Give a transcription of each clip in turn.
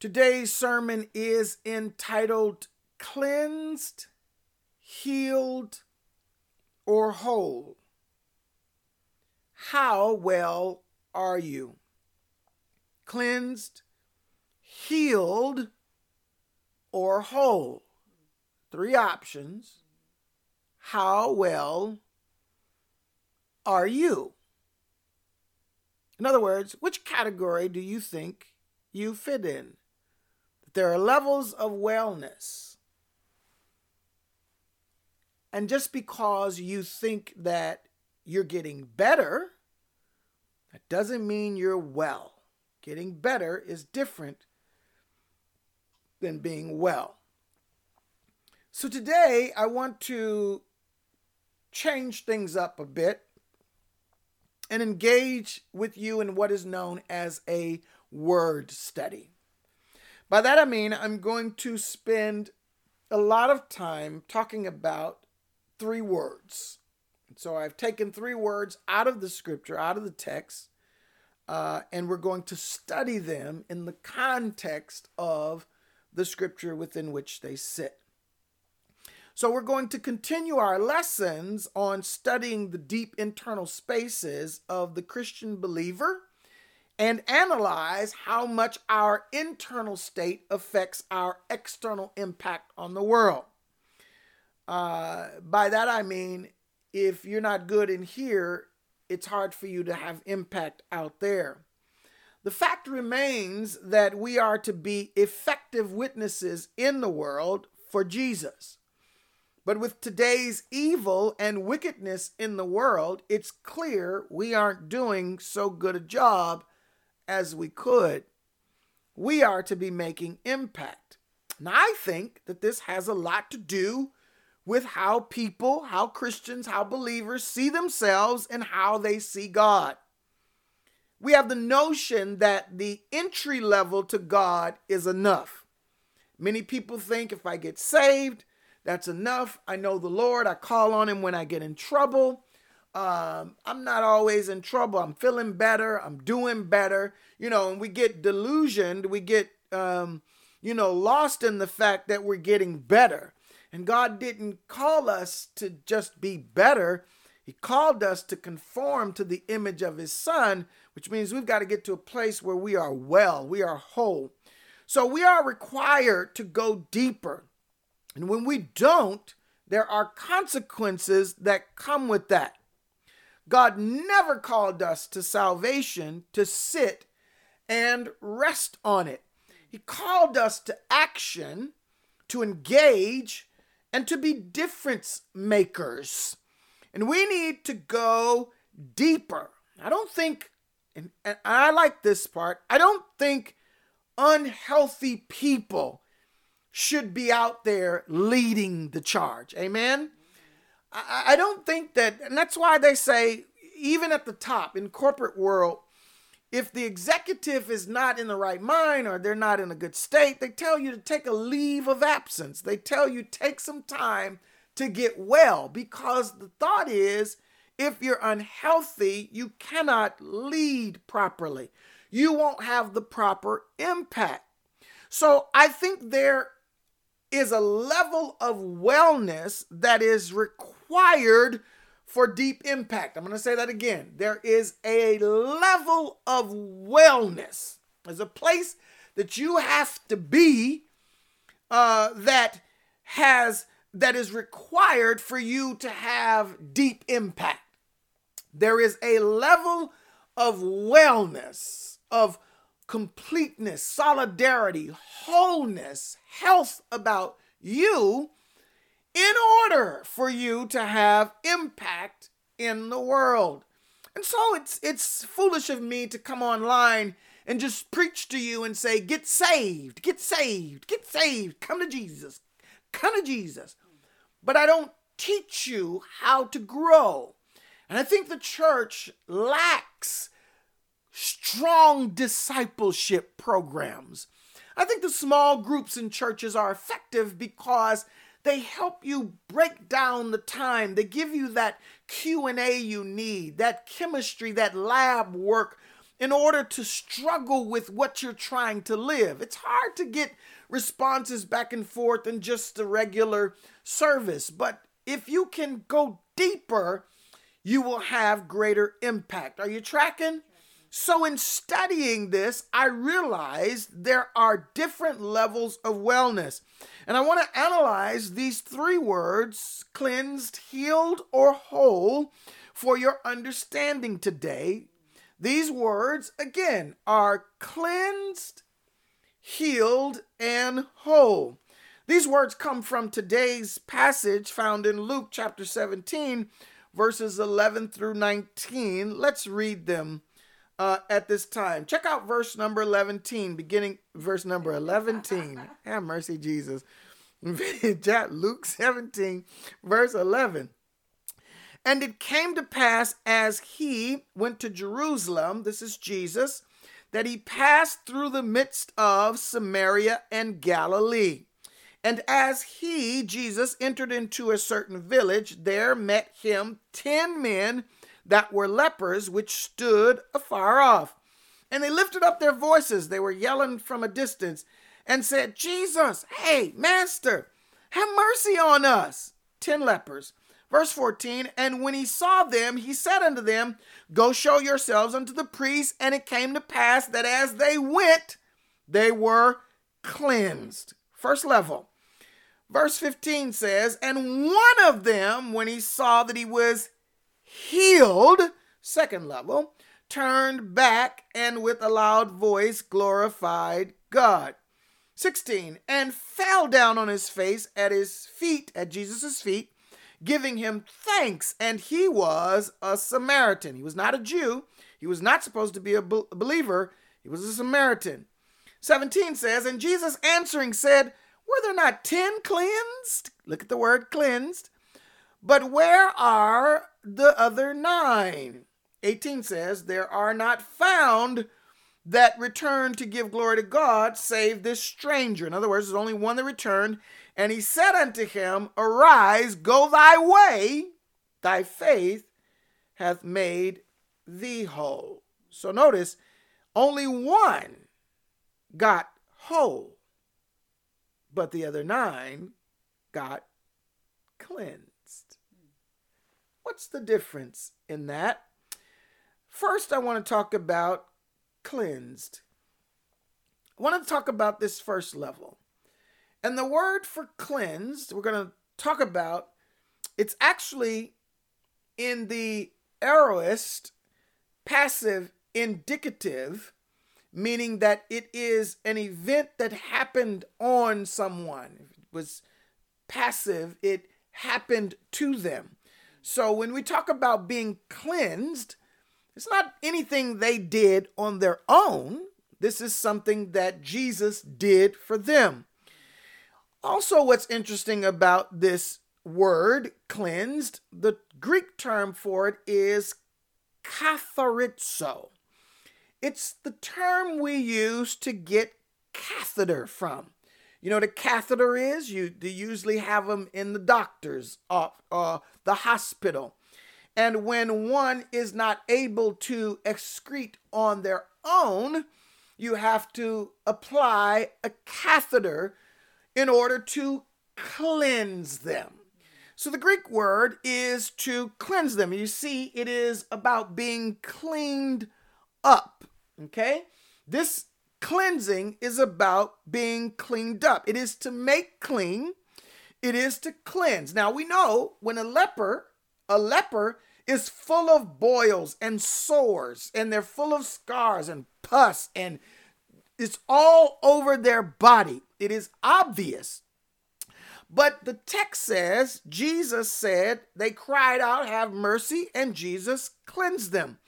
Today's sermon is entitled Cleansed, Healed, or Whole. How well are you? Cleansed, healed, or whole? Three options. How well are you? In other words, which category do you think you fit in? There are levels of wellness. And just because you think that you're getting better, that doesn't mean you're well. Getting better is different than being well. So today I want to change things up a bit and engage with you in what is known as a word study. By that I mean I'm going to spend a lot of time talking about three words. So I've taken three words out of the scripture, out of the text, uh, and we're going to study them in the context of the scripture within which they sit. So, we're going to continue our lessons on studying the deep internal spaces of the Christian believer and analyze how much our internal state affects our external impact on the world. Uh, by that I mean, if you're not good in here, it's hard for you to have impact out there. The fact remains that we are to be effective witnesses in the world for Jesus. But with today's evil and wickedness in the world, it's clear we aren't doing so good a job as we could. We are to be making impact. And I think that this has a lot to do with how people, how Christians, how believers see themselves and how they see God. We have the notion that the entry level to God is enough. Many people think if I get saved, that's enough. I know the Lord. I call on Him when I get in trouble. Um, I'm not always in trouble. I'm feeling better. I'm doing better. You know, and we get delusioned. We get, um, you know, lost in the fact that we're getting better. And God didn't call us to just be better. He called us to conform to the image of His Son, which means we've got to get to a place where we are well, we are whole. So we are required to go deeper. And when we don't, there are consequences that come with that. God never called us to salvation to sit and rest on it. He called us to action, to engage, and to be difference makers. And we need to go deeper. I don't think, and, and I like this part, I don't think unhealthy people should be out there leading the charge. Amen? I, I don't think that, and that's why they say, even at the top in corporate world, if the executive is not in the right mind or they're not in a good state, they tell you to take a leave of absence. They tell you take some time to get well because the thought is if you're unhealthy, you cannot lead properly. You won't have the proper impact. So I think there is a level of wellness that is required for deep impact. I'm going to say that again. There is a level of wellness. There's a place that you have to be uh, that has that is required for you to have deep impact. There is a level of wellness, of completeness, solidarity, wholeness, health about you in order for you to have impact in the world. And so it's it's foolish of me to come online and just preach to you and say get saved, get saved, get saved, come to Jesus. Come to Jesus. But I don't teach you how to grow. And I think the church lacks strong discipleship programs. I think the small groups in churches are effective because they help you break down the time. They give you that Q&A you need, that chemistry, that lab work in order to struggle with what you're trying to live. It's hard to get responses back and forth in just the regular service, but if you can go deeper, you will have greater impact. Are you tracking? So, in studying this, I realized there are different levels of wellness. And I want to analyze these three words cleansed, healed, or whole for your understanding today. These words, again, are cleansed, healed, and whole. These words come from today's passage found in Luke chapter 17, verses 11 through 19. Let's read them uh, at this time. Check out verse number 11, beginning verse number 11. Have mercy, Jesus. Luke 17, verse 11. And it came to pass as he went to Jerusalem, this is Jesus, that he passed through the midst of Samaria and Galilee. And as he, Jesus, entered into a certain village, there met him ten men that were lepers, which stood afar off. And they lifted up their voices, they were yelling from a distance, and said, Jesus, hey, Master, have mercy on us. Ten lepers. Verse 14, and when he saw them, he said unto them, Go show yourselves unto the priests. And it came to pass that as they went, they were cleansed. First level. Verse 15 says, And one of them, when he saw that he was healed, second level, turned back and with a loud voice glorified God. 16, and fell down on his face at his feet, at Jesus' feet, giving him thanks. And he was a Samaritan. He was not a Jew. He was not supposed to be a believer. He was a Samaritan. 17 says, And Jesus answering said, Were there not ten cleansed? Look at the word cleansed. But where are the other nine? 18 says, There are not found that returned to give glory to God, save this stranger. In other words, there's only one that returned. And he said unto him, Arise, go thy way, thy faith hath made thee whole. So notice, only one got whole, but the other nine got cleansed. What's the difference in that? First, I want to talk about cleansed. I want to talk about this first level. And the word for cleansed, we're going to talk about, it's actually in the aorist passive indicative, meaning that it is an event that happened on someone. It was passive, it happened to them. So when we talk about being cleansed, it's not anything they did on their own. This is something that Jesus did for them. Also, what's interesting about this word, cleansed, the Greek term for it is katharizo. It's the term we use to get catheter from. You know what a catheter is? You they usually have them in the doctor's uh, uh, the hospital. And when one is not able to excrete on their own, you have to apply a catheter in order to cleanse them. So the Greek word is to cleanse them. You see, it is about being cleaned up. Okay? This cleansing is about being cleaned up. It is to make clean, it is to cleanse. Now we know when a leper, a leper is full of boils and sores, and they're full of scars and pus, and it's all over their body. It is obvious. But the text says, Jesus said, they cried out, Have mercy, and Jesus cleansed them.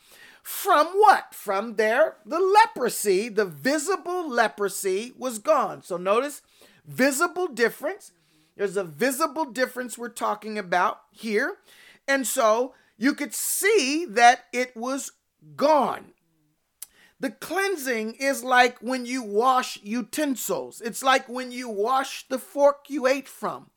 From what? From their, the leprosy, the visible leprosy was gone. So notice, visible difference. There's a visible difference we're talking about here. And so you could see that it was gone. The cleansing is like when you wash utensils. It's like when you wash the fork you ate from.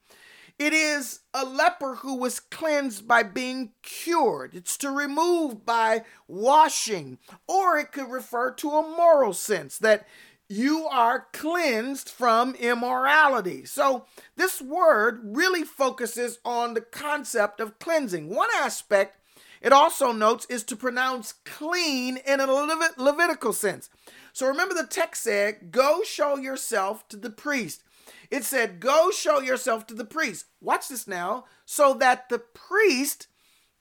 It is a leper who was cleansed by being cured. It's to remove by washing. Or it could refer to a moral sense that you are cleansed from immorality. So, this word really focuses on the concept of cleansing. One aspect it also notes is to pronounce clean in a Levit- Levitical sense. So, remember the text said, Go show yourself to the priest. It said, Go show yourself to the priest. Watch this now, so that the priest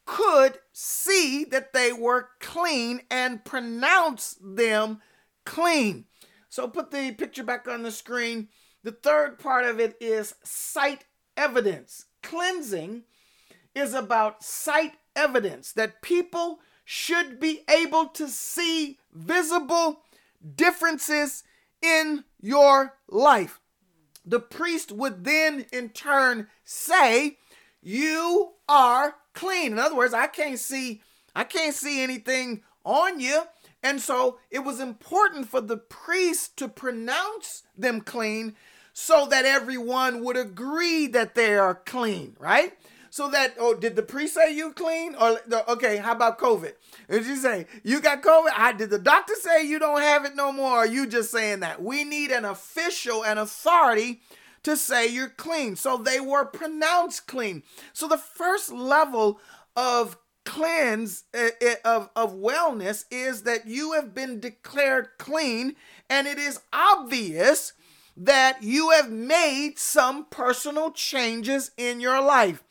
could see that they were clean and pronounce them clean. So put the picture back on the screen. The third part of it is sight evidence. Cleansing is about sight evidence that people should be able to see visible differences in your life. The priest would then, in turn, say, You are clean. In other words, I can't see, I can't see anything on you. And so it was important for the priest to pronounce them clean so that everyone would agree that they are clean, right? So that, oh, did the priest say you clean? Or, okay, how about COVID? Did you say you got COVID? I, did the doctor say you don't have it no more? Or are you just saying that? We need an official, an authority to say you're clean. So they were pronounced clean. So the first level of cleanse uh, of, of wellness is that you have been declared clean and it is obvious that you have made some personal changes in your life.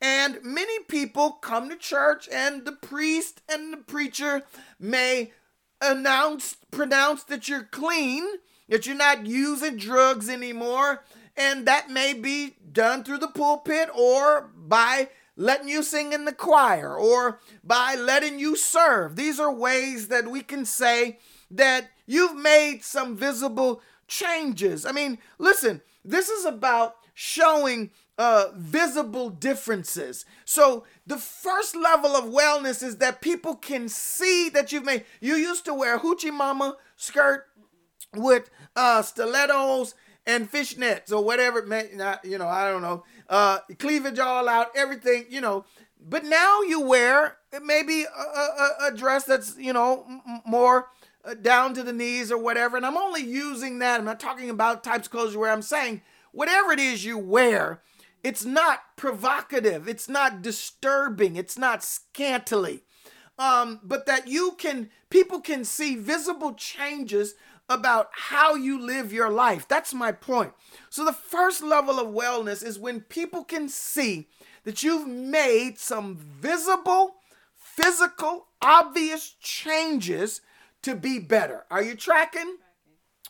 And many people come to church and the priest and the preacher may announce pronounce that you're clean, that you're not using drugs anymore, and that may be done through the pulpit or by letting you sing in the choir or by letting you serve. These are ways that we can say that you've made some visible changes. I mean, listen, this is about showing uh, visible differences. So the first level of wellness is that people can see that you've made. You used to wear hoochie mama skirt with uh, stilettos and fishnets or whatever. Not, you know, I don't know uh, cleavage all out, everything, you know. But now you wear maybe a, a, a dress that's, you know, m- more uh, down to the knees or whatever. And I'm only using that. I'm not talking about types of clothes wear. I'm saying whatever it is you wear, it's not provocative, it's not disturbing, it's not scantily. Um, but that you can, people can see visible changes about how you live your life. That's my point. So, the first level of wellness is when people can see that you've made some visible, physical, obvious changes to be better. Are you tracking?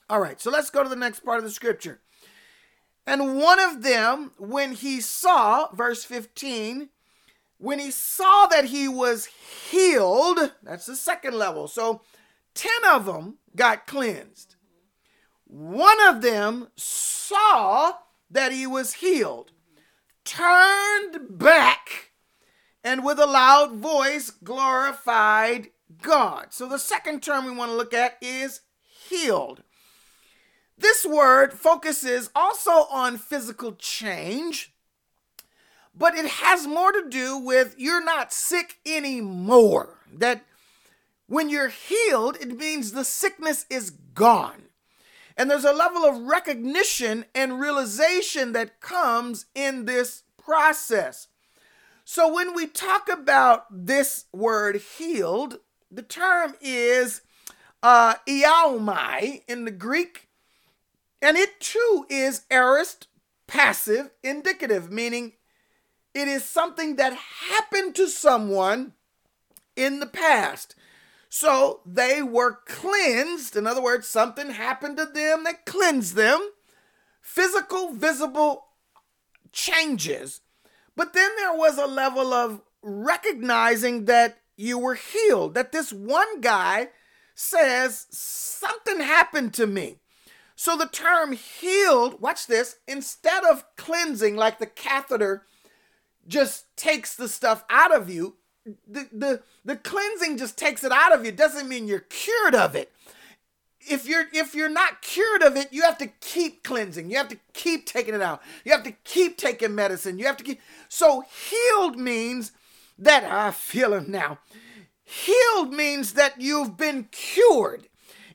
All right, so let's go to the next part of the scripture. And one of them, when he saw, verse 15, when he saw that he was healed, that's the second level. So 10 of them got cleansed. One of them saw that he was healed, turned back, and with a loud voice glorified God. So the second term we want to look at is healed. This word focuses also on physical change, but it has more to do with you're not sick anymore. That when you're healed, it means the sickness is gone. And there's a level of recognition and realization that comes in this process. So when we talk about this word healed, the term is uh, iaomai in the Greek, and it too is aorist passive indicative, meaning it is something that happened to someone in the past. So they were cleansed. In other words, something happened to them that cleansed them. Physical, visible changes. But then there was a level of recognizing that you were healed, that this one guy says, Something happened to me. So the term healed, watch this, instead of cleansing like the catheter just takes the stuff out of you, the, the, the cleansing just takes it out of you. Doesn't mean you're cured of it. if you're if you're not cured of it, you have to keep cleansing. You have to keep taking it out. You have to keep taking medicine. You have to keep so healed means that I feel him now. Healed means that you've been cured.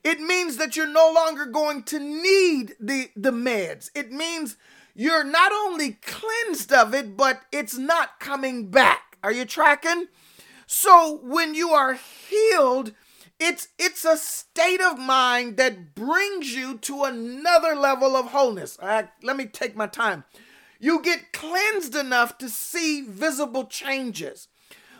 It means that you're no longer going to need the, the meds. It means you're not only cleansed of it, but it's not coming back. Are you tracking? So when you are healed, it's it's a state of mind that brings you to another level of wholeness. Right, let me take my time. You get cleansed enough to see visible changes.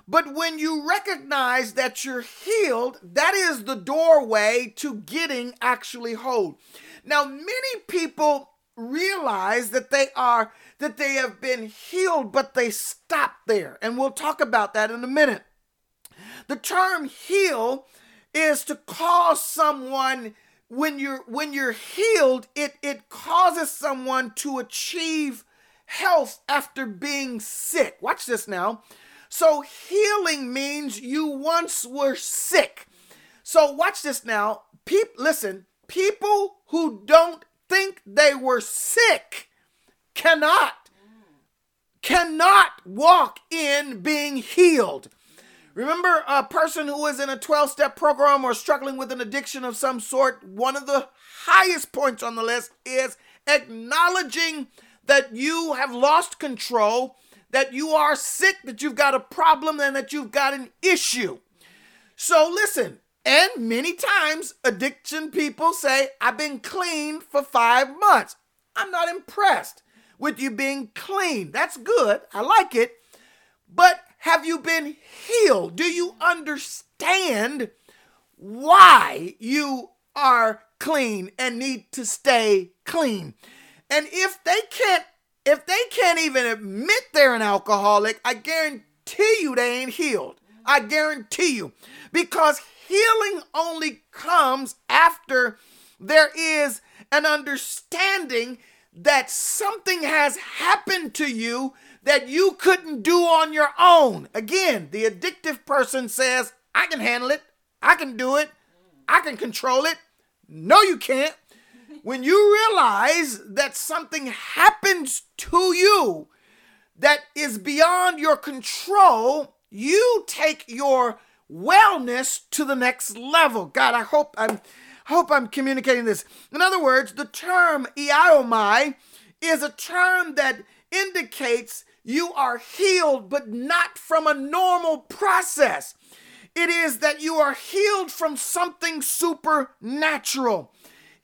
But when you recognize that you're healed, that is the doorway to getting actually whole. Now, many people realize that they are that they have been healed, but they stop there. And we'll talk about that in a minute. The term heal is to cause someone when you're when you're healed, it it causes someone to achieve health after being sick. Watch this now. So healing means you once were sick. So watch this now. Peep, listen, people who don't think they were sick cannot cannot walk in being healed. Remember a person who is in a 12 step program or struggling with an addiction of some sort, one of the highest points on the list is acknowledging that you have lost control that you are sick, that you've got a problem, and that you've got an issue. So listen, and many times addiction people say, I've been clean for five months. I'm not impressed with you being clean. That's good. I like it. But have you been healed? Do you understand why you are clean and need to stay clean? And if they can't if they can't even admit they're an alcoholic, I guarantee you they ain't healed. I guarantee you. Because healing only comes after there is an understanding that something has happened to you that you couldn't do on your own. Again, the addictive person says, I can handle it, I can do it, I can control it. No, you can't when you realize that something happens to you that is beyond your control, you take your wellness to the next level. God, I hope I'm hope I'm communicating this. In other words, the term iaomai is a term that indicates you are healed, but not from a normal process. It is that you are healed from something supernatural.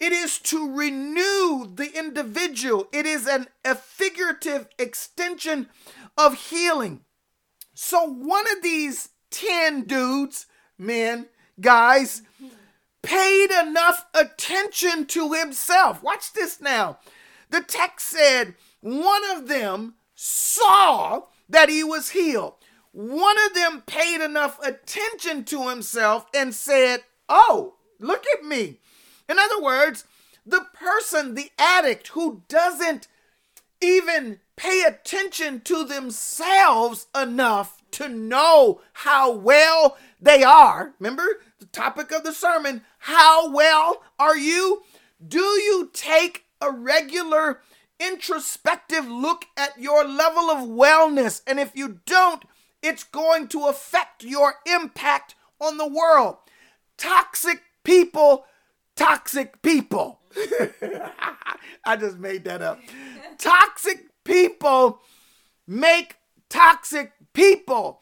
It is to renew the individual. It is an, a figurative extension of healing. So, one of these 10 dudes, men, guys, paid enough attention to himself. Watch this now. The text said one of them saw that he was healed. One of them paid enough attention to himself and said, Oh, look at me. In other words, the person, the addict who doesn't even pay attention to themselves enough to know how well they are. Remember the topic of the sermon how well are you? Do you take a regular introspective look at your level of wellness? And if you don't, it's going to affect your impact on the world. Toxic people toxic people. I just made that up. toxic people make toxic people.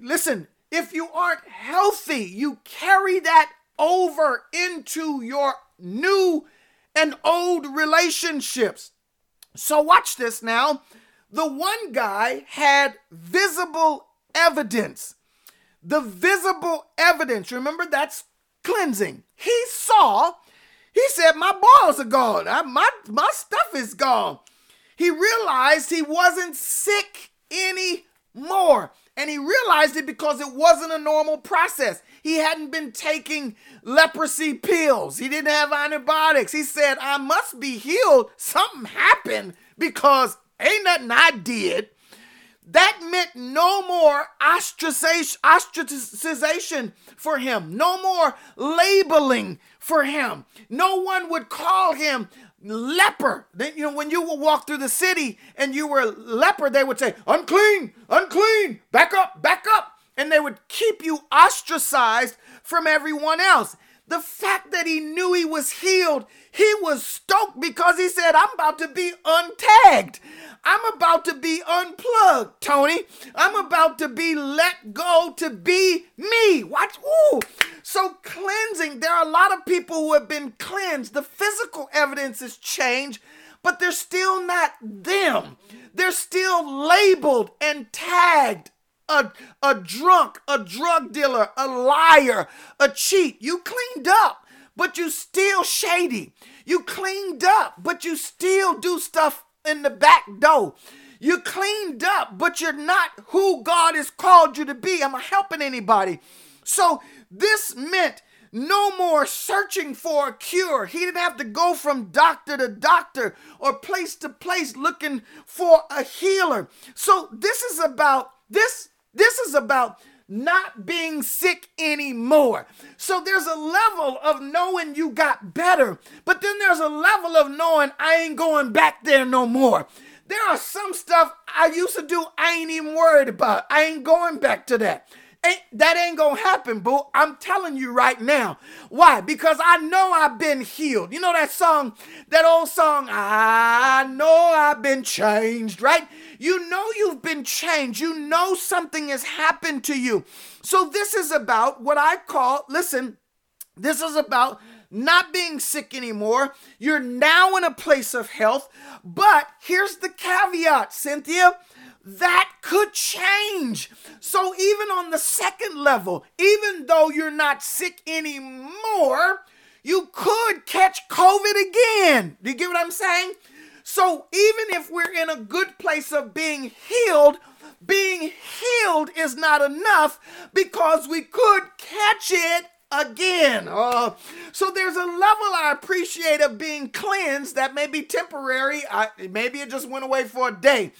Listen, if you aren't healthy, you carry that over into your new and old relationships. So, watch this now. The one guy had visible evidence. The visible evidence, remember that's cleansing. He saw, he said, My balls are gone. I, my, my stuff is gone. He realized he wasn't sick anymore. And he realized it because it wasn't a normal process. He hadn't been taking leprosy pills. He didn't have antibiotics. He said, I must be healed. Something happened because ain't nothing I did That meant no more ostracization for him, no more labeling for him. No one would call him leper. Then, you know, when you would walk through the city and you were a leper, they would say, unclean, unclean, back up, back up. And they would keep you ostracized from everyone else. The fact that he knew he was healed, he was stoked because he said, I'm about to be untagged. I'm about to be unplugged, Tony. I'm about to be let go to be me. Watch. Ooh. So cleansing, there are a lot of people who have been cleansed. The physical evidence has changed, but they're still not them. They're still labeled and tagged a, a drunk, a drug dealer, a liar, a cheat. You cleaned up, but you still shady. You cleaned up, but you still do stuff in the back door. You cleaned up, but you're not who God has called you to be. Am I helping anybody? So this meant no more searching for a cure. He didn't have to go from doctor to doctor or place to place looking for a healer. So this is about this this is about not being sick anymore. So there's a level of knowing you got better, but then there's a level of knowing I ain't going back there no more. There are some stuff I used to do I ain't even worried about. I ain't going back to that. Ain't, that ain't gonna happen, boo. I'm telling you right now. Why? Because I know I've been healed. You know that song, that old song, I know I've been changed, right? You know you've been changed. You know something has happened to you. So this is about what I call, listen, this is about not being sick anymore. You're now in a place of health. But here's the caveat, Cynthia that could change. So, even on the second level, even though you're not sick anymore, you could catch COVID again. Do you get what I'm saying? So, even if we're in a good place of being healed, being healed is not enough because we could catch it again. Uh, so there's a level I appreciate of being cleansed that may be temporary. I, maybe it just went away for a day.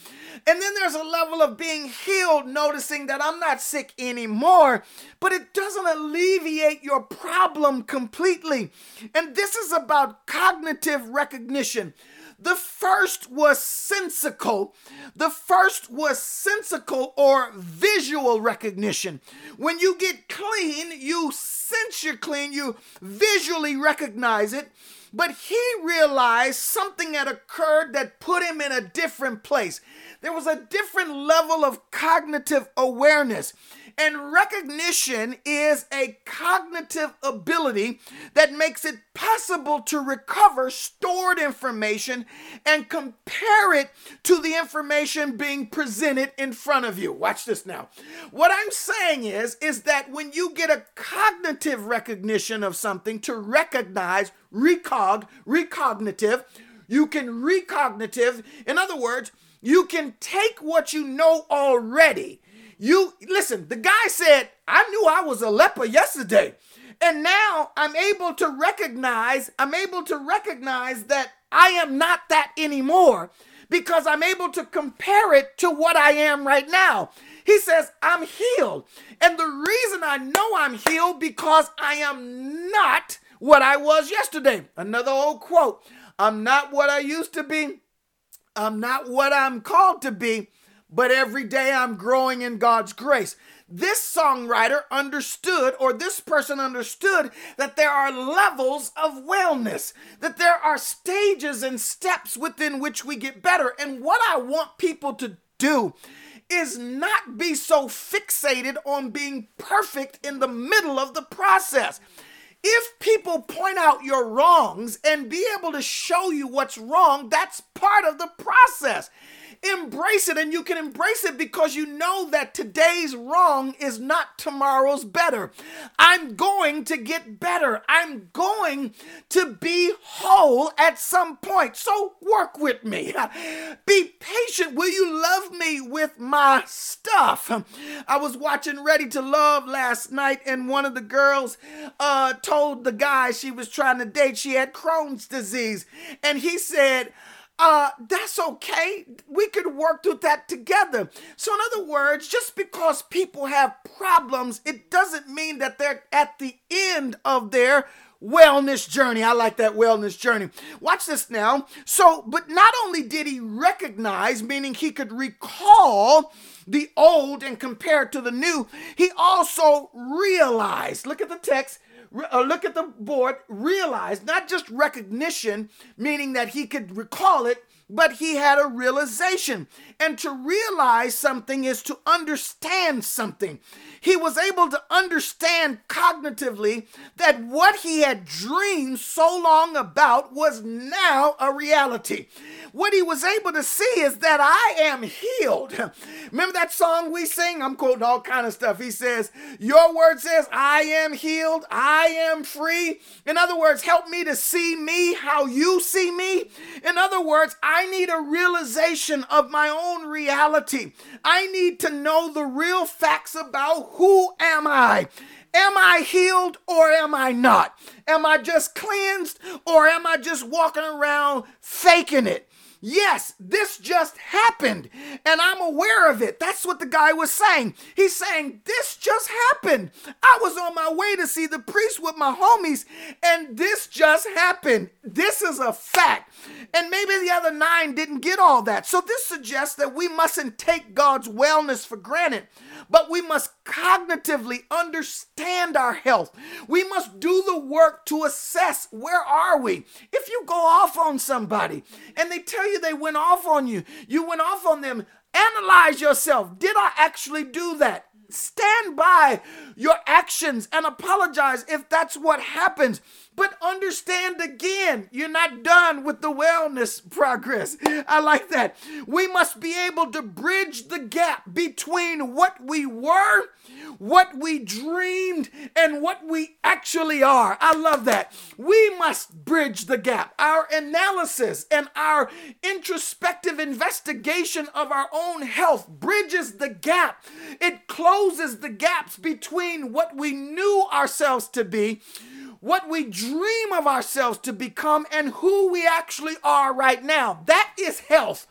And then there's a level of being healed, noticing that I'm not sick anymore, but it doesn't alleviate your problem completely. And this is about cognitive recognition. The first was sensical. The first was sensical or visual recognition. When you get clean, you sense you're clean, you visually recognize it. But he realized something had occurred that put him in a different place. There was a different level of cognitive awareness. And recognition is a cognitive ability that makes it possible to recover stored information and compare it to the information being presented in front of you. Watch this now. What I'm saying is is that when you get a cognitive recognition of something to recognize, recog, recognitive, you can recognitive, in other words, you can take what you know already. You listen, the guy said, I knew I was a leper yesterday. And now I'm able to recognize, I'm able to recognize that I am not that anymore because I'm able to compare it to what I am right now. He says, I'm healed. And the reason I know I'm healed because I am not what I was yesterday. Another old quote I'm not what I used to be. I'm not what I'm called to be, but every day I'm growing in God's grace. This songwriter understood, or this person understood, that there are levels of wellness, that there are stages and steps within which we get better. And what I want people to do is not be so fixated on being perfect in the middle of the process. If people point out your wrongs and be able to show you what's wrong, that's part of the process embrace it and you can embrace it because you know that today's wrong is not tomorrow's better. I'm going to get better. I'm going to be whole at some point. So work with me. Be patient. Will you love me with my stuff? I was watching Ready to Love last night and one of the girls uh, told the guy she was trying to date she had Crohn's disease and he said, uh, that's okay. We could work through that together. So, in other words, just because people have problems, it doesn't mean that they're at the end of their wellness journey. I like that wellness journey. Watch this now. So, but not only did he recognize, meaning he could recall the old and compare it to the new, he also realized. Look at the text uh, look at the board, realize not just recognition, meaning that he could recall it, but he had a realization. And to realize something is to understand something. He was able to understand cognitively that what he had dreamed so long about was now a reality. What he was able to see is that I am healed. Remember that song we sing? I'm quoting all kind of stuff. He says, "Your word says I am healed, I am free." In other words, help me to see me how you see me. In other words, I need a realization of my own reality. I need to know the real facts about who am I? Am I healed or am I not? Am I just cleansed or am I just walking around faking it? Yes, this just happened and I'm aware of it. That's what the guy was saying. He's saying, This just happened. I was on my way to see the priest with my homies and this just happened. This is a fact. And maybe the other nine didn't get all that. So this suggests that we mustn't take God's wellness for granted but we must cognitively understand our health. We must do the work to assess where are we. If you go off on somebody and they tell you they went off on you, you went off on them, analyze yourself. Did I actually do that? Stand by your actions and apologize if that's what happens. But understand again, you're not done with the wellness progress. I like that. We must be able to bridge the gap between what we were, what we dreamed, and what we actually are. I love that. We must bridge the gap. Our analysis and our introspective investigation of our own health bridges the gap. It closes the gaps between what we knew ourselves to be what we dream of ourselves to become and who we actually are right now. That is health.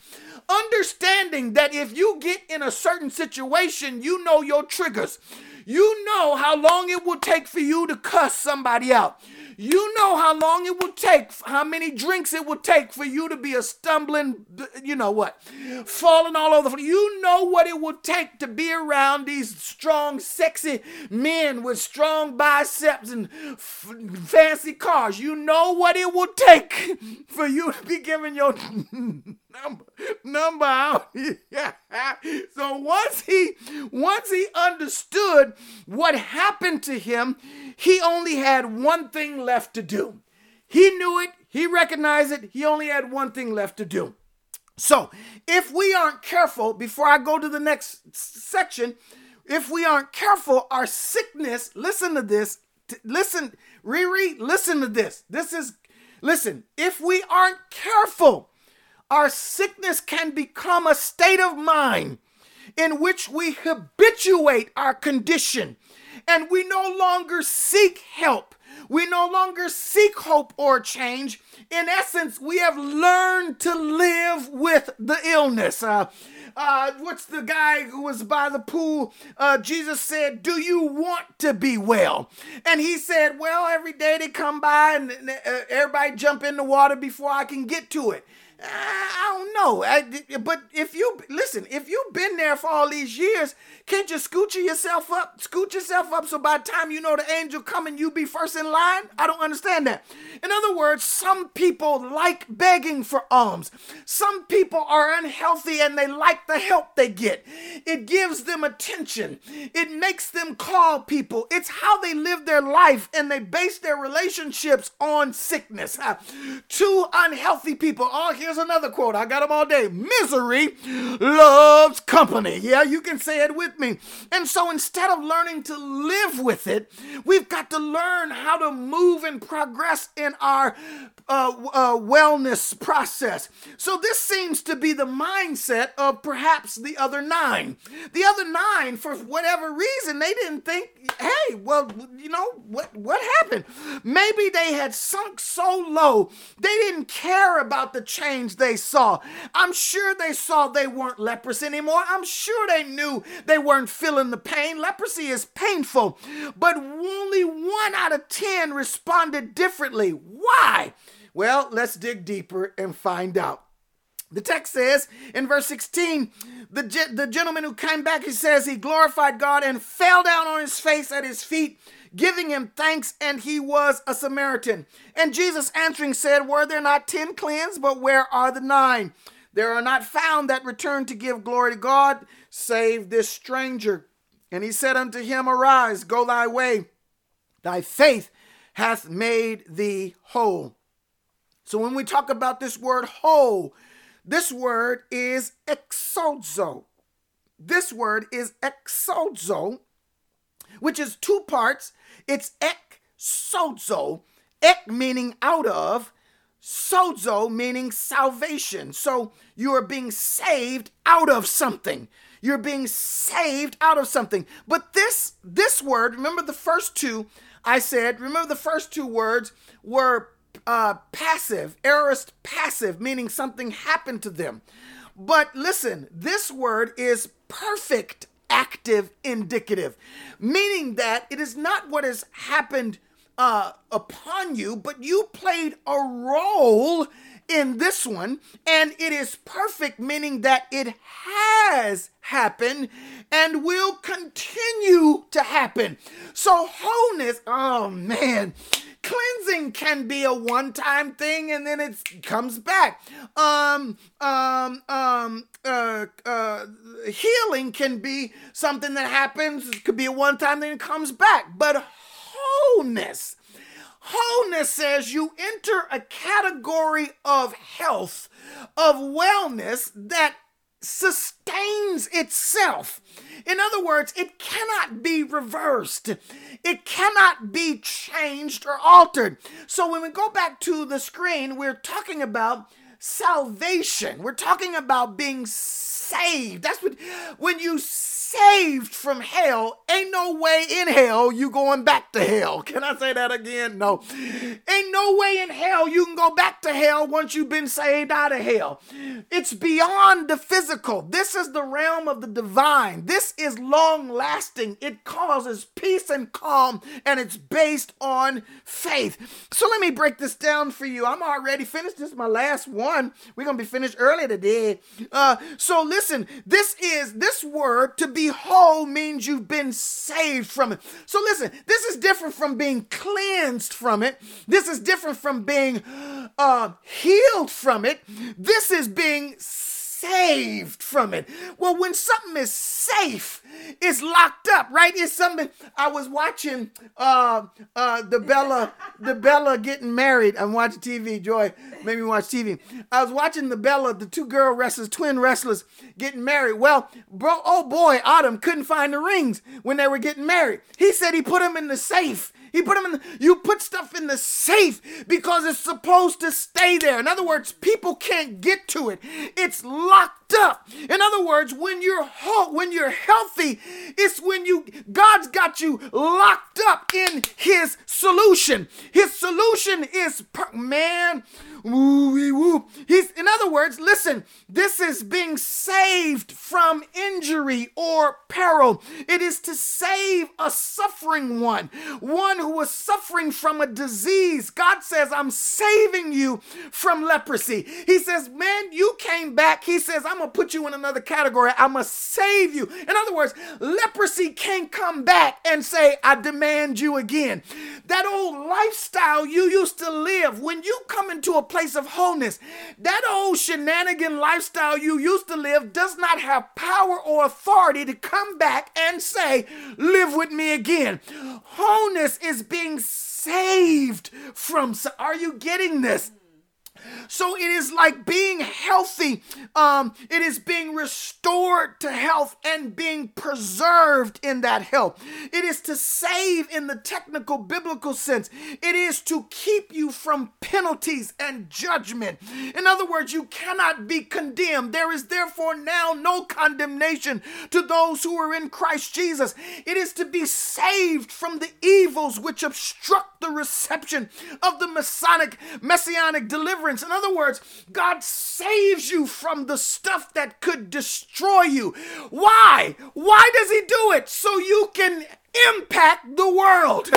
Understanding that if you get in a certain situation, you know your triggers. You know how long it will take for you to cuss somebody out. You know how long it will take, how many drinks it will take for you to be a stumbling, you know what, falling all over. You know what it will take to be around these strong, sexy men with strong biceps and f- fancy cars. You know what it will take for you to be giving your number number out. so once he once he understood what happened to him, he only had one thing left to do. He knew it, he recognized it, he only had one thing left to do. So, if we aren't careful, before I go to the next section, if we aren't careful, our sickness, listen to this, t- listen, Riri, listen to this. This is, listen, if we aren't careful, our sickness can become a state of mind in which we habituate our condition and we no longer seek help. We no longer seek hope or change. In essence, we have learned to live with the illness. Uh, uh, what's the guy who was by the pool? Uh, Jesus said, Do you want to be well? And he said, Well, every day they come by and uh, everybody jump in the water before I can get to it. I don't know. I, but if you listen, if you've been there for all these years, can't you scooch yourself up? Scoot yourself up so by the time you know the angel coming, you be first in line? I don't understand that. In other words, some people like begging for alms. Some people are unhealthy and they like the help they get. It gives them attention. It makes them call people. It's how they live their life and they base their relationships on sickness. Two unhealthy people all here Here's another quote. I got them all day. Misery loves company. Yeah, you can say it with me. And so instead of learning to live with it, we've got to learn how to move and progress in our uh, uh, wellness process. So this seems to be the mindset of perhaps the other nine. The other nine, for whatever reason, they didn't think, hey, well, you know, what, what happened? Maybe they had sunk so low, they didn't care about the change they saw. I'm sure they saw they weren't leprous anymore. I'm sure they knew they weren't feeling the pain. Leprosy is painful, but only one out of 10 responded differently. Why? Well, let's dig deeper and find out. The text says in verse 16, the, the gentleman who came back, he says he glorified God and fell down on his face at his feet, giving him thanks, and he was a Samaritan. And Jesus answering said, Were there not ten cleansed, but where are the nine? There are not found that return to give glory to God, save this stranger. And he said unto him, Arise, go thy way, thy faith hath made thee whole. So when we talk about this word whole, this word is exozo. This word is exozo, which is two parts. It's exozo, ek meaning out of, sozo meaning salvation. So you are being saved out of something. You're being saved out of something. But this this word, remember the first two I said, remember the first two words were uh, passive, aorist passive, meaning something happened to them. But listen, this word is perfect active indicative, meaning that it is not what has happened uh, upon you, but you played a role in this one, and it is perfect, meaning that it has happened and will continue to happen. So, wholeness, oh man, cleansing can be a one-time thing and then it comes back. Um, um, um, uh, uh, healing can be something that happens, it could be a one-time thing and comes back. But wholeness, Wholeness says you enter a category of health, of wellness that sustains itself. In other words, it cannot be reversed. It cannot be changed or altered. So when we go back to the screen, we're talking about salvation. We're talking about being saved. That's what when you saved from hell, ain't no way in hell you going back to hell. Can I say that again? No. Ain't no way in hell you can go back to hell once you've been saved out of hell. It's beyond the physical. This is the realm of the divine. This is long lasting. It causes peace and calm, and it's based on faith. So let me break this down for you. I'm already finished. This is my last one. We're going to be finished early today. Uh, so listen, this is this word to be whole means you've been saved from it. So listen, this is different from being cleansed from it. This is different from being uh, healed from it. This is being saved from it. Well, when something is safe, it's locked up, right? It's something I was watching uh uh the Bella the Bella getting married. I'm watching TV, Joy made me watch TV. I was watching the Bella, the two girl wrestlers, twin wrestlers getting married. Well, bro, oh boy, Artem couldn't find the rings when they were getting married. He said he put them in the safe. He put them in the, you put stuff in the safe because it's supposed to stay there. In other words, people can't get to it. It's locked up. In other words, when you're whole, when you're healthy, it's when you God's got you locked up in his solution. His solution is per- man, woo woo. He's in other words, listen, this is being saved from injury or peril. It is to save a suffering one, one who was suffering from a disease. God says, I'm saving you from leprosy. He says, Man, you came back. He says, I'm going to put you in another category. I'm going to save you. In other words, leprosy can't come back and say, I demand you again. That old lifestyle you used to live, when you come into a place of wholeness, that old shenanigan lifestyle you used to live does not have power or authority to come back and say, Live with me again. Wholeness is being saved from. Are you getting this? So it is like being healthy. Um, it is being restored to health and being preserved in that health. It is to save in the technical biblical sense. It is to keep you from penalties and judgment. In other words, you cannot be condemned. There is therefore now no condemnation to those who are in Christ Jesus. It is to be saved from the evils which obstruct the reception of the Masonic messianic deliverance. In other words, God saves you from the stuff that could destroy you. Why? Why does he do it? So you can impact the world.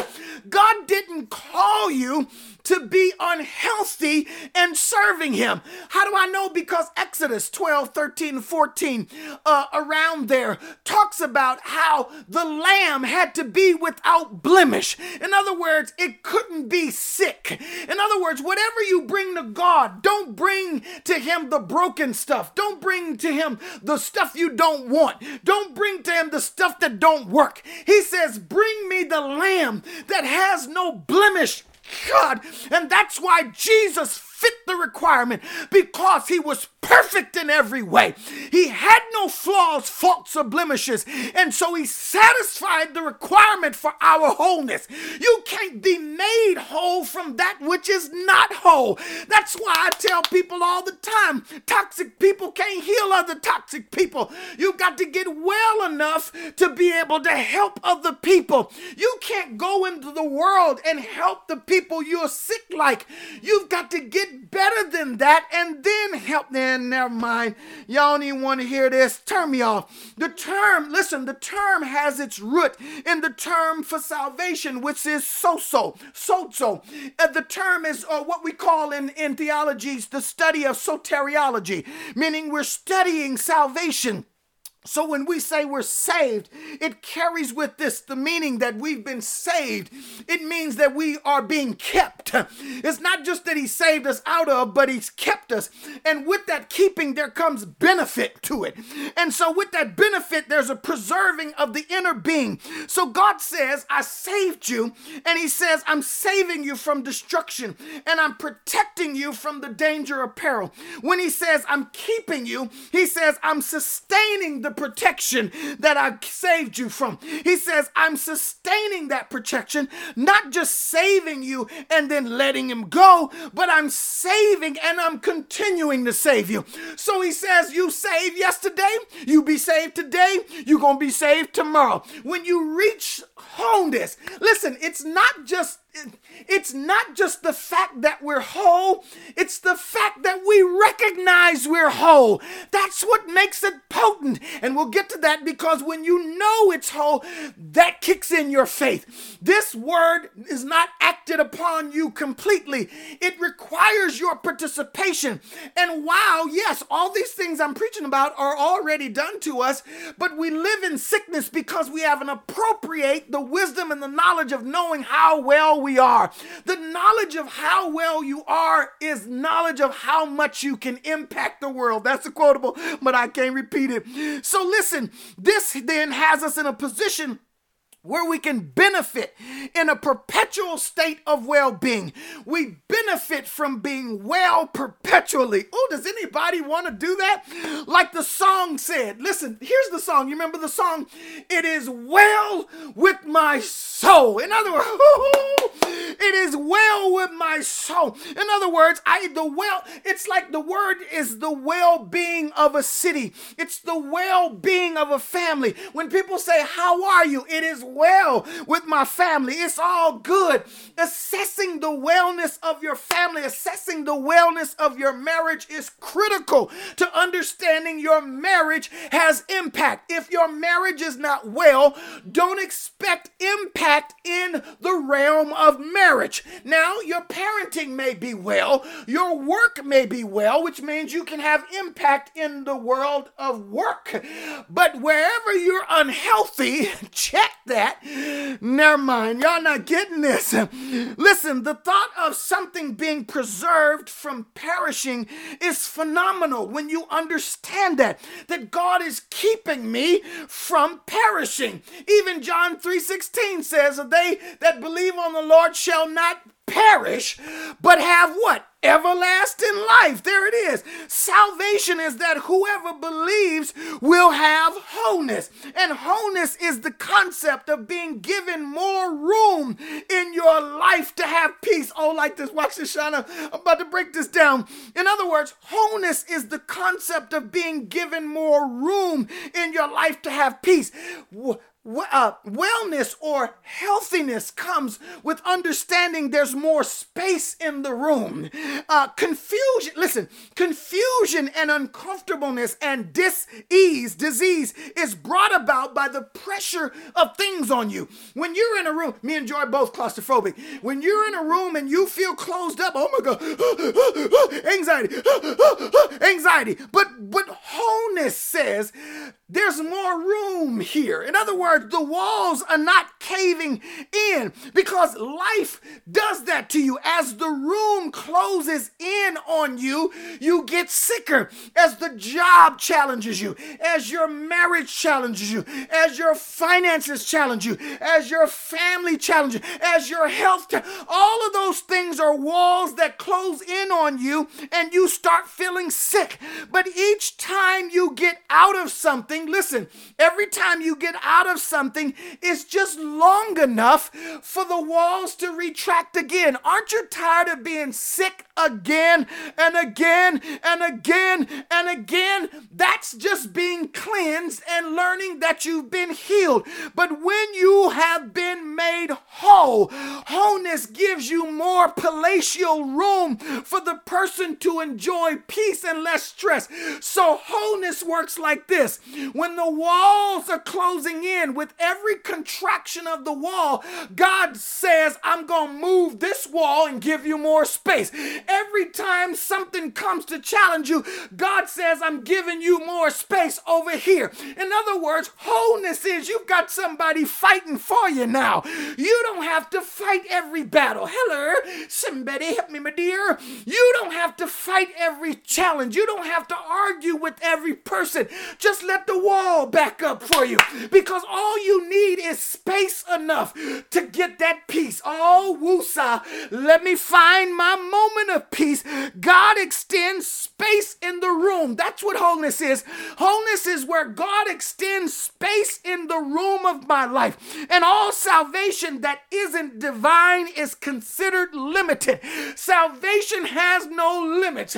God didn't call you to be unhealthy and serving him. How do I know? Because Exodus 12, 13, 14, uh, around there talks about how the lamb had to be without blemish. In other words, it couldn't be sick. In other words, whatever you bring to God, don't bring to him the broken stuff. Don't bring to him the stuff you don't want. Don't bring to him the stuff that don't work. He says, bring me the lamb that has no blemish God. And that's why Jesus fit the requirement because he was perfect in every way. He had no flaws, faults, or blemishes. And so he satisfied the requirement for our wholeness. You can't be made whole from that which is not whole. That's why I tell people all the time toxic people can't heal other toxic people. You've got to get well enough to be able to help other people. You can't go into the world and help the people you're sick like. You've got to get better than that and then help them. Never mind. Y'all don't even want to hear this. Turn me off. The term, listen, the term has its root in the term for salvation, which is sozo, sozo. Uh, the term is uh, what we call in, in theologies the study of soteriology, meaning we're studying salvation. So when we say we're saved, it carries with this the meaning that we've been saved. It means that we are being kept. It's not just that he saved us out of, but he's kept us. And with that keeping, there comes benefit to it. And so with that benefit, there's a preserving of the inner being. So God says, I saved you. And he says, I'm saving you from destruction and I'm protecting you from the danger of peril. When he says, I'm keeping you, he says, I'm sustaining the protection that I saved you from. He says, I'm sustaining that protection, not just saving you and then letting him go, but I'm saving and I'm continuing to save you. So he says, You saved yesterday, you be saved today, you're going to be saved tomorrow. When you reach wholeness, listen, it's not just it's not just the fact that we're whole, it's the fact that we recognize we're whole. That's what makes it potent. And we'll get to that because when you know it's whole, that kicks in your faith. This word is not acted upon you completely, it requires your participation. And while, yes, all these things I'm preaching about are already done to us, but we live in sickness because we haven't appropriate the wisdom and the knowledge of knowing how well we are. The knowledge of how well you are is knowledge of how much you can impact the world. That's a quotable, but I can't repeat it. So listen, this then has us in a position where we can benefit in a perpetual state of well being. We benefit from being well perpetually. Oh, does anybody want to do that? Like the song said. Listen, here's the song. You remember the song? It is well with my soul. In other words, it is well with my soul. In other words, I the well, it's like the word is the well-being of a city. It's the well-being of a family. When people say, "How are you?" It is well with my family. It's all good. Assessing the wellness of your family, assessing the wellness of your marriage is critical to understanding your marriage has impact. If your marriage is not well, don't expect impact in the realm of marriage. Now, your parenting may be well, your work may be well, which means you can have impact in the world of work. But wherever you're unhealthy, check that that. Never mind. Y'all not getting this. Listen, the thought of something being preserved from perishing is phenomenal when you understand that. That God is keeping me from perishing. Even John 3:16 says, They that believe on the Lord shall not perish, but have what? Everlasting life. There it is. Salvation is that whoever believes will have wholeness. And wholeness is the concept of being given more room in your life to have peace. Oh, like this. Watch this, Shauna. I'm about to break this down. In other words, wholeness is the concept of being given more room in your life to have peace uh, wellness or healthiness comes with understanding there's more space in the room. Uh, confusion, listen, confusion and uncomfortableness and dis-ease, disease is brought about by the pressure of things on you. When you're in a room, me and Joy both claustrophobic. When you're in a room and you feel closed up, oh my God, anxiety, anxiety. But but wholeness says there's more room here. In other words, the walls are not caving in because life does that to you. As the room closes in on you, you get sicker. As the job challenges you, as your marriage challenges you, as your finances challenge you, as your family challenges as your health, all of those things are walls that close in on you and you start feeling sick. But each time you get out of something, listen, every time you get out of something, is just long enough for the walls to retract again. Aren't you tired of being sick again and again and again and again? That's just being cleansed and learning that you've been healed. But when you have been made whole, wholeness gives you more palatial room for the person to enjoy peace and less stress. So wholeness works like this when the walls are closing in with every contraction of the wall, God says, I'm going to move this wall and give you more space. Every time something comes to challenge you, God says, I'm giving you more space over here. In other words, wholeness is you've got somebody fighting for you now. You don't have to fight every battle. Hello, somebody help me, my dear. You don't have to fight every challenge. You don't have to argue with every person. Just let the wall back up for you because all you need is space enough to get that peace. Oh, woosah, let me find my moment of peace. God extends space in the room. That's what wholeness is. Wholeness is where God extends space in the room of my life. And all salvation that isn't divine is considered limited. Salvation has no limits.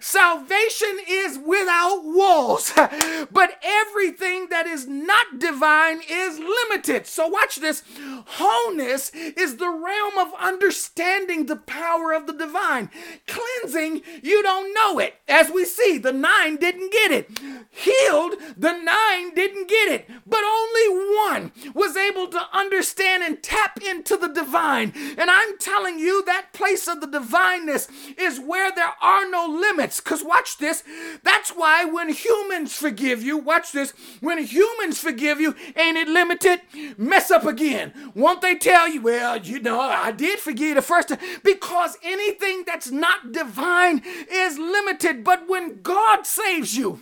Salvation is without walls. But everything that is not divine is limited. So watch this. Wholeness is the realm of understanding the power of the divine. Cleansing, you don't know it. As we see, the nine didn't get it. Healed, the nine didn't get it. But only one was able to understand and tap into the divine. And I'm telling you, that place of the divineness is where there are no limits. Because watch this. That's why when humans forgive you, watch this, when humans forgive you, ain't it limited? Mess up again. Won't they tell you, well, you know, I did forgive the first time? Because anything that's not divine is limited. But when God saves you,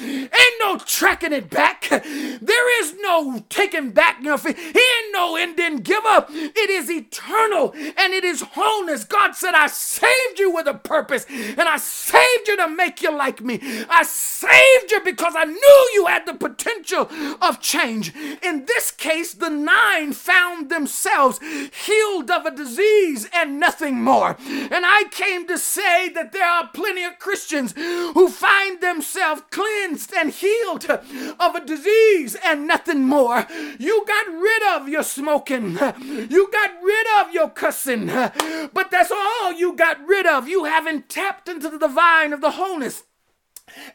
ain't no tracking it back. There is no taking back nothing. He ain't no ending give up. It is eternal and it is wholeness. God said, I saved you with a purpose and I saved you to make you like me. I saved you because I knew you had the potential of change. In this case, the nine found themselves healed of a disease and nothing more. And I came to say that there are plenty of Christians who find themselves cleansed and healed of a disease and nothing more. You got rid of your smoking, you got rid of your cussing, but that's all you got rid of. You haven't tapped into the divine of the wholeness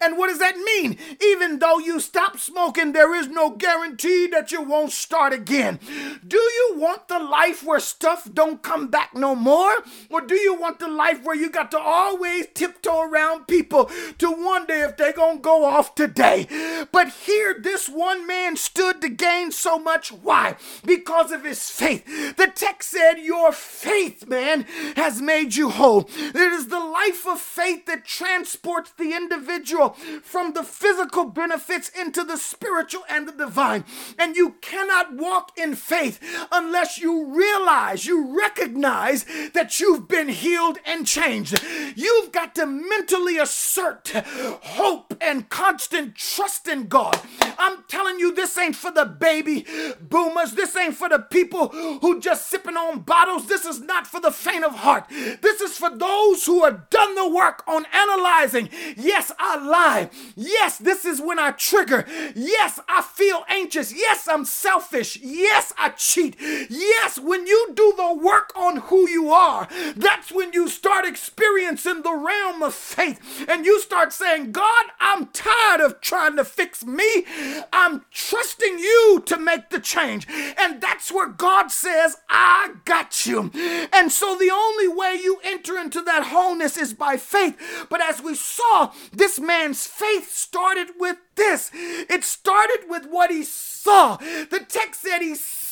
and what does that mean? Even though you stop smoking, there is no guarantee that you won't start again. Do you want the life where stuff don't come back no more? Or do you want the life where you got to always tiptoe around people to wonder if they're going to go off today? But here, this one man stood to gain so much. Why? Because of his faith. The text said, Your faith, man, has made you whole. It is the life of faith that transports the individual individual from the physical benefits into the spiritual and the divine. And you cannot walk in faith unless you realize, you recognize that you've been healed and changed. You've got to mentally assert hope and constant trust in God. I'm telling you, this ain't for the baby boomers. This ain't for the people who just sipping on bottles. This is not for the faint of heart. This is for those who have done the work on analyzing. Yes, Lie. Yes, this is when I trigger. Yes, I feel anxious. Yes, I'm selfish. Yes, I cheat. Yes, when you do the work on who you are, that's when you start experiencing the realm of faith and you start saying, God, I'm tired of trying to fix me. I'm trusting you to make the change. And that's where God says, I got you. And so the only way you enter into that wholeness is by faith. But as we saw, this man's faith started with this it started with what he saw. The text said he saw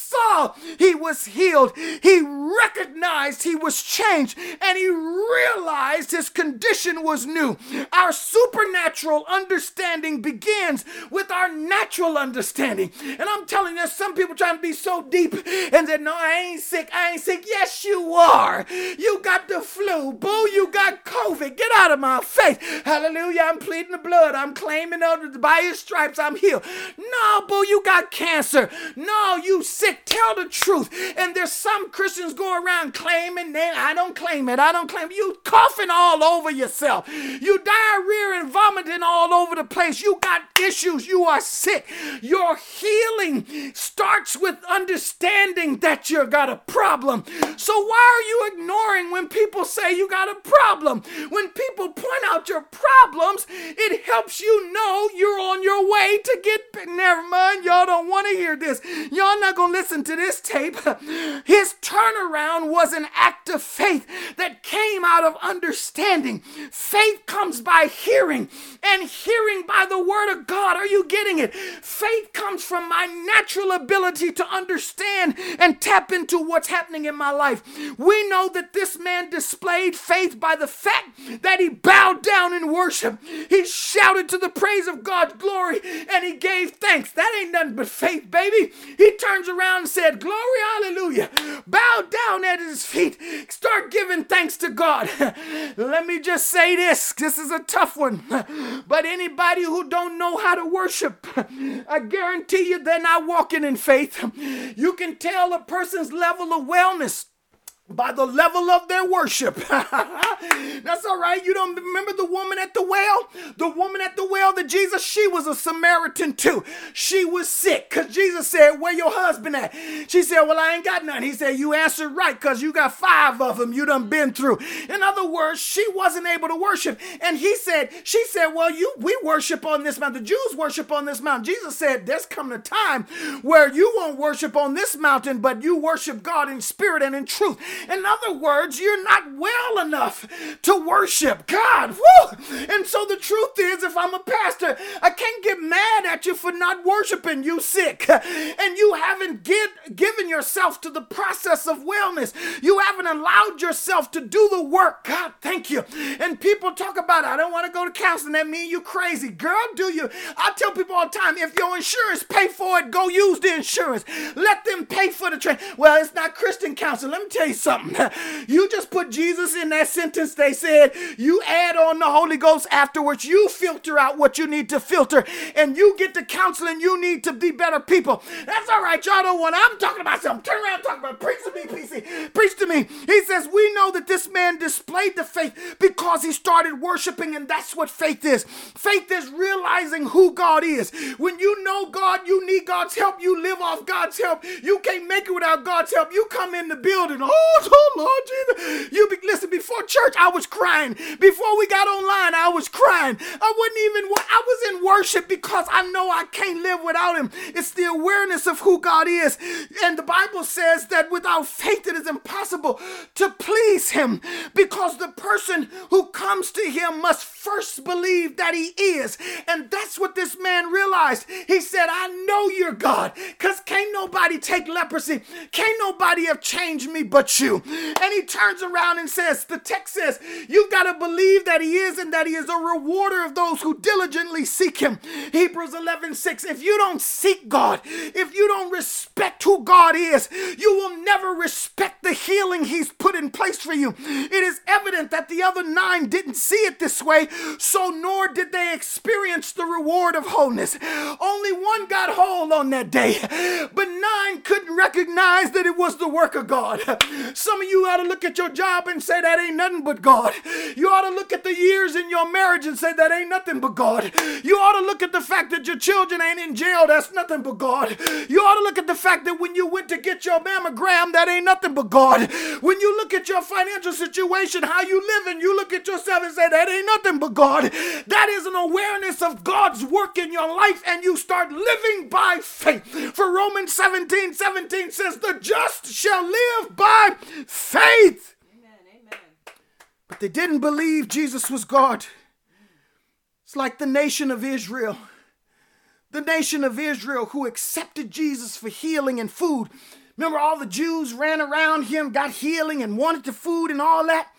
he was healed. He recognized he was changed and he realized his condition was new. Our supernatural understanding begins with our natural understanding. And I'm telling you, some people trying to be so deep and say, No, I ain't sick. I ain't sick. Yes, you are. You got the flu. Boo, you got COVID. Get out of my face. Hallelujah. I'm pleading the blood. I'm claiming by his stripes I'm healed. No, boo, you got cancer. No, you sick tell the truth. And there's some Christians go around claiming that I don't claim it. I don't claim it. You coughing all over yourself. You diarrhea and vomiting all over the place. You got issues. You are sick. Your healing starts with understanding that you got a problem. So why are you ignoring when people say you got a problem? When people point out your problems, it helps you know you're on your way to get. Never mind. Y'all don't want to hear this. Y'all not gonna listen listen to this tape, his turnaround was an act of faith that came out of understanding. Faith comes by hearing, and hearing by the word of God. Are you getting it? Faith comes from my natural ability to understand and tap into what's happening in my life. We know that this man displayed faith by the fact that he bowed down in worship. He shouted to the praise of God's glory and he gave thanks. That ain't nothing but faith, baby. He turns around said, Glory, hallelujah. Bow down at his feet. Start giving thanks to God. Let me just say this. This is a tough one. But anybody who don't know how to worship, I guarantee you they're not walking in faith. You can tell a person's level of wellness by the level of their worship. That's all right. You don't remember the woman at the well? The woman at the well that Jesus, she was a Samaritan too. She was sick because Jesus said, Where your husband at? She said, Well, I ain't got none. He said, You answered right because you got five of them you done been through. In other words, she wasn't able to worship. And he said, She said, Well, you we worship on this mountain. The Jews worship on this mountain. Jesus said, There's coming a time where you won't worship on this mountain, but you worship God in spirit and in truth. In other words, you're not well enough to worship God. Woo! And so the truth is, if I'm a pastor, I can't get mad at you for not worshiping you sick. And you haven't get, given yourself to the process of wellness. You haven't allowed yourself to do the work. God, thank you. And people talk about, I don't want to go to counseling. That means you crazy. Girl, do you? I tell people all the time, if your insurance pay for it, go use the insurance. Let them pay for the train. Well, it's not Christian counseling. Let me tell you something. You just put Jesus in that sentence. They said you add on the Holy Ghost afterwards. You filter out what you need to filter, and you get the counseling you need to be better people. That's all right. Y'all don't want. I'm talking about something. Turn around, talk about. Preach to me, PC. Preach to me. He says we know that this man displayed the faith because he started worshiping, and that's what faith is. Faith is realizing who God is. When you know God, you need God's help. You live off God's help. You can't make it without God's help. You come in the building. Oh, oh Lord Jesus. You be, listen, before church, I was crying. Before we got online, I was crying. I wasn't even, I was in worship because I know I can't live without him. It's the awareness of who God is. And the Bible says that without faith, it is impossible to please him because the person who comes to him must first believe that he is. And that's what this man realized. He said, I know you're God because can't nobody take leprosy. Can't nobody have changed me but you. And he turns around and says, the text says, you've got to believe that he is and that he is a rewarder of those who diligently seek him. Hebrews 11 6. If you don't seek God, if you don't respect who God is, you will never respect the healing he's put in place for you. It is evident that the other nine didn't see it this way, so nor did they experience the reward of wholeness. Only one got whole on that day, but nine couldn't recognize that it was the work of God. Some of you ought to look at your job and say that ain't nothing but God. You ought to look at the years in your marriage and say that ain't nothing but God. You ought to look at the fact that your children ain't in jail, that's nothing but God. You ought to look at the fact that when you went to get your mammogram, that ain't nothing but God. When you look at your financial situation, how you living, you look at yourself and say that ain't nothing but God. That is an awareness of God's work in your life, and you start living by faith. For Romans 17 17 says, The just shall live by faith. Amen, amen. But they didn't believe Jesus was God. It's like the nation of Israel. The nation of Israel who accepted Jesus for healing and food. Remember, all the Jews ran around him, got healing, and wanted the food and all that.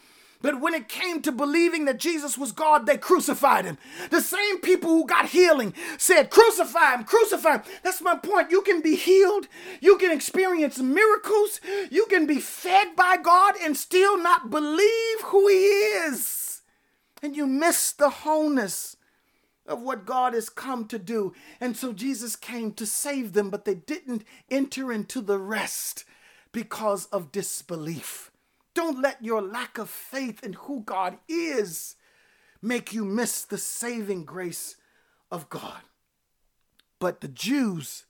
But when it came to believing that Jesus was God, they crucified him. The same people who got healing said, Crucify him, crucify him. That's my point. You can be healed, you can experience miracles, you can be fed by God and still not believe who he is. And you miss the wholeness of what God has come to do. And so Jesus came to save them, but they didn't enter into the rest because of disbelief. Don't let your lack of faith in who God is make you miss the saving grace of God. But the Jews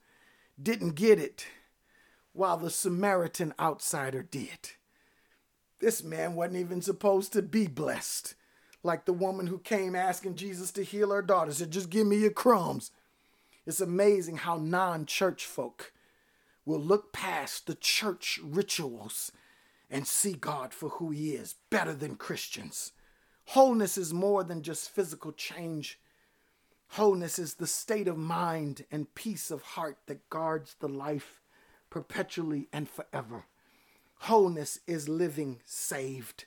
didn't get it, while the Samaritan outsider did. This man wasn't even supposed to be blessed like the woman who came asking Jesus to heal her daughter, said, Just give me your crumbs. It's amazing how non church folk will look past the church rituals and see God for who He is better than Christians. Wholeness is more than just physical change. Wholeness is the state of mind and peace of heart that guards the life perpetually and forever. Wholeness is living saved.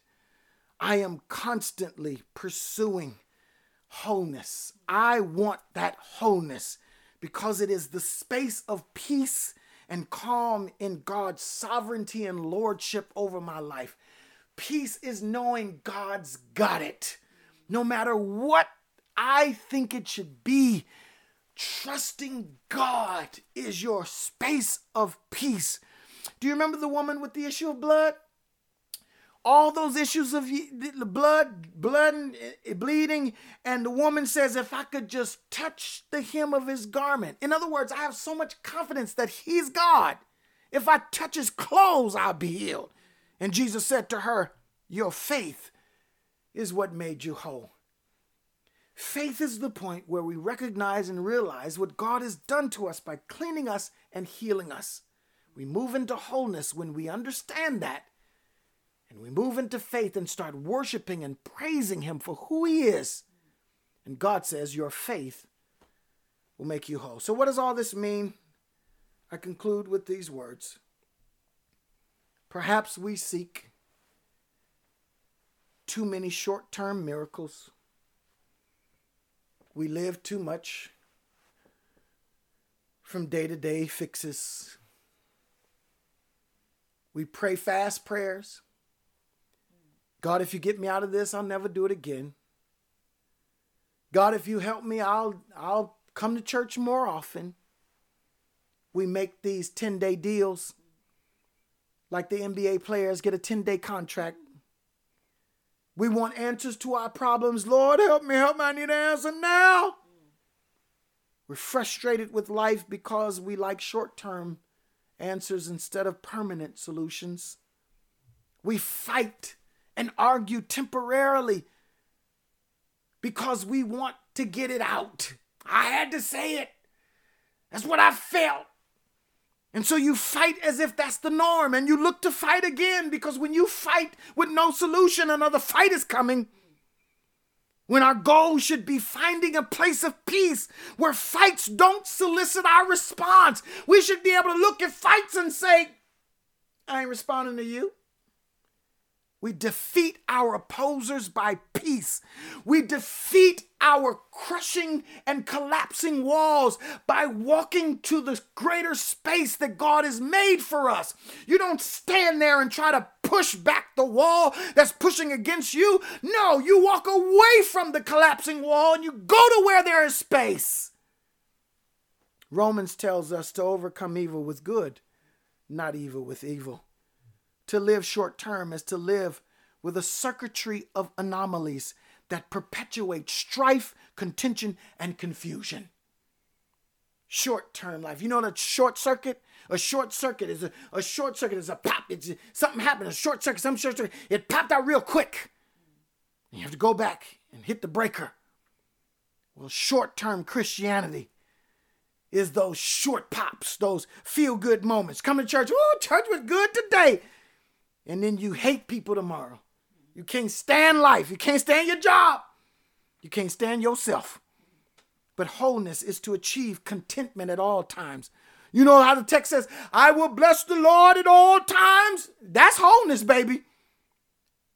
I am constantly pursuing wholeness. I want that wholeness because it is the space of peace and calm in God's sovereignty and lordship over my life. Peace is knowing God's got it. No matter what I think it should be, trusting God is your space of peace. Do you remember the woman with the issue of blood? All those issues of the blood, blood eh, bleeding, and the woman says, "If I could just touch the hem of his garment." In other words, I have so much confidence that he's God. If I touch his clothes, I'll be healed. And Jesus said to her, "Your faith is what made you whole." Faith is the point where we recognize and realize what God has done to us by cleaning us and healing us. We move into wholeness when we understand that and we move into faith and start worshiping and praising Him for who He is. And God says, Your faith will make you whole. So, what does all this mean? I conclude with these words. Perhaps we seek too many short term miracles. We live too much from day to day fixes. We pray fast prayers. God, if you get me out of this, I'll never do it again. God, if you help me, I'll I'll come to church more often. We make these 10-day deals like the NBA players get a 10-day contract. We want answers to our problems. Lord, help me, help me. I need an answer now. We're frustrated with life because we like short term answers instead of permanent solutions. We fight and argue temporarily because we want to get it out. I had to say it. That's what I felt. And so you fight as if that's the norm and you look to fight again because when you fight with no solution, another fight is coming. When our goal should be finding a place of peace where fights don't solicit our response. We should be able to look at fights and say, I ain't responding to you. We defeat our opposers by peace. We defeat our crushing and collapsing walls by walking to the greater space that God has made for us. You don't stand there and try to push back the wall that's pushing against you. No, you walk away from the collapsing wall and you go to where there is space. Romans tells us to overcome evil with good, not evil with evil. To live short term is to live with a circuitry of anomalies that perpetuate strife, contention, and confusion. Short term life. You know that short circuit? A short circuit is a, a short circuit is a pop. It's something happened, a short circuit, some short circuit. It popped out real quick. You have to go back and hit the breaker. Well, short term Christianity is those short pops, those feel good moments. Come to church, oh, church was good today and then you hate people tomorrow. You can't stand life. You can't stand your job. You can't stand yourself. But wholeness is to achieve contentment at all times. You know how the text says, I will bless the Lord at all times? That's wholeness, baby.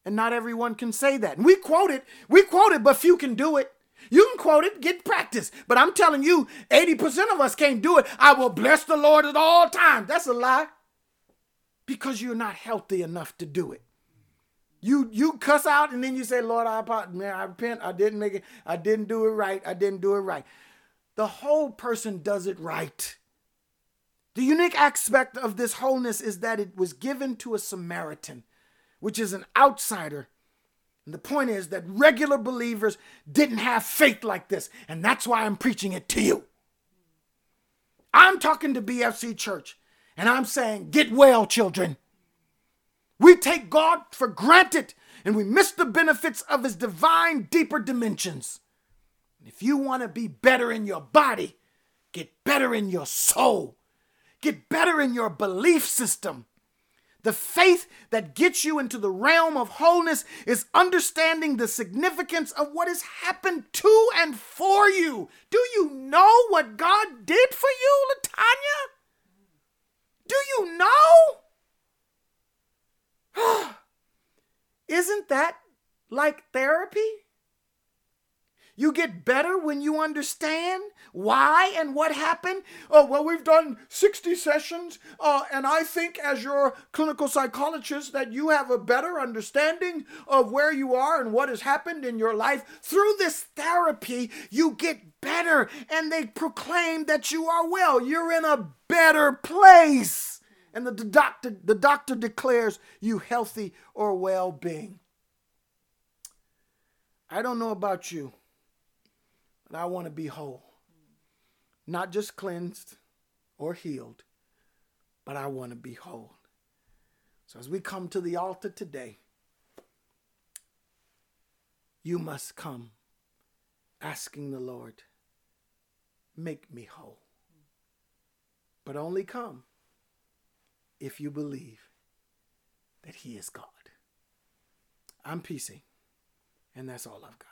And not everyone can say that. And we quote it, we quote it, but few can do it. You can quote it, get practice. But I'm telling you, 80% of us can't do it. I will bless the Lord at all times. That's a lie because you're not healthy enough to do it. You you cuss out and then you say, Lord, I man, I repent. I didn't make it. I didn't do it right. I didn't do it right. The whole person does it right. The unique aspect of this wholeness is that it was given to a Samaritan, which is an outsider. And the point is that regular believers didn't have faith like this, and that's why I'm preaching it to you. I'm talking to BFC Church. And I'm saying, get well, children. We take God for granted and we miss the benefits of his divine, deeper dimensions. if you want to be better in your body, get better in your soul, get better in your belief system. The faith that gets you into the realm of wholeness is understanding the significance of what has happened to and for you. Do you know what God did for you, Latanya? Do you know? Isn't that like therapy? You get better when you understand why and what happened. Oh, well, we've done 60 sessions, uh, and I think, as your clinical psychologist, that you have a better understanding of where you are and what has happened in your life. Through this therapy, you get better, and they proclaim that you are well. You're in a better place. And the doctor, the doctor declares you healthy or well being. I don't know about you, but I want to be whole. Not just cleansed or healed, but I want to be whole. So as we come to the altar today, you must come asking the Lord, make me whole. But only come if you believe that He is God. I'm PC, and that's all I've got.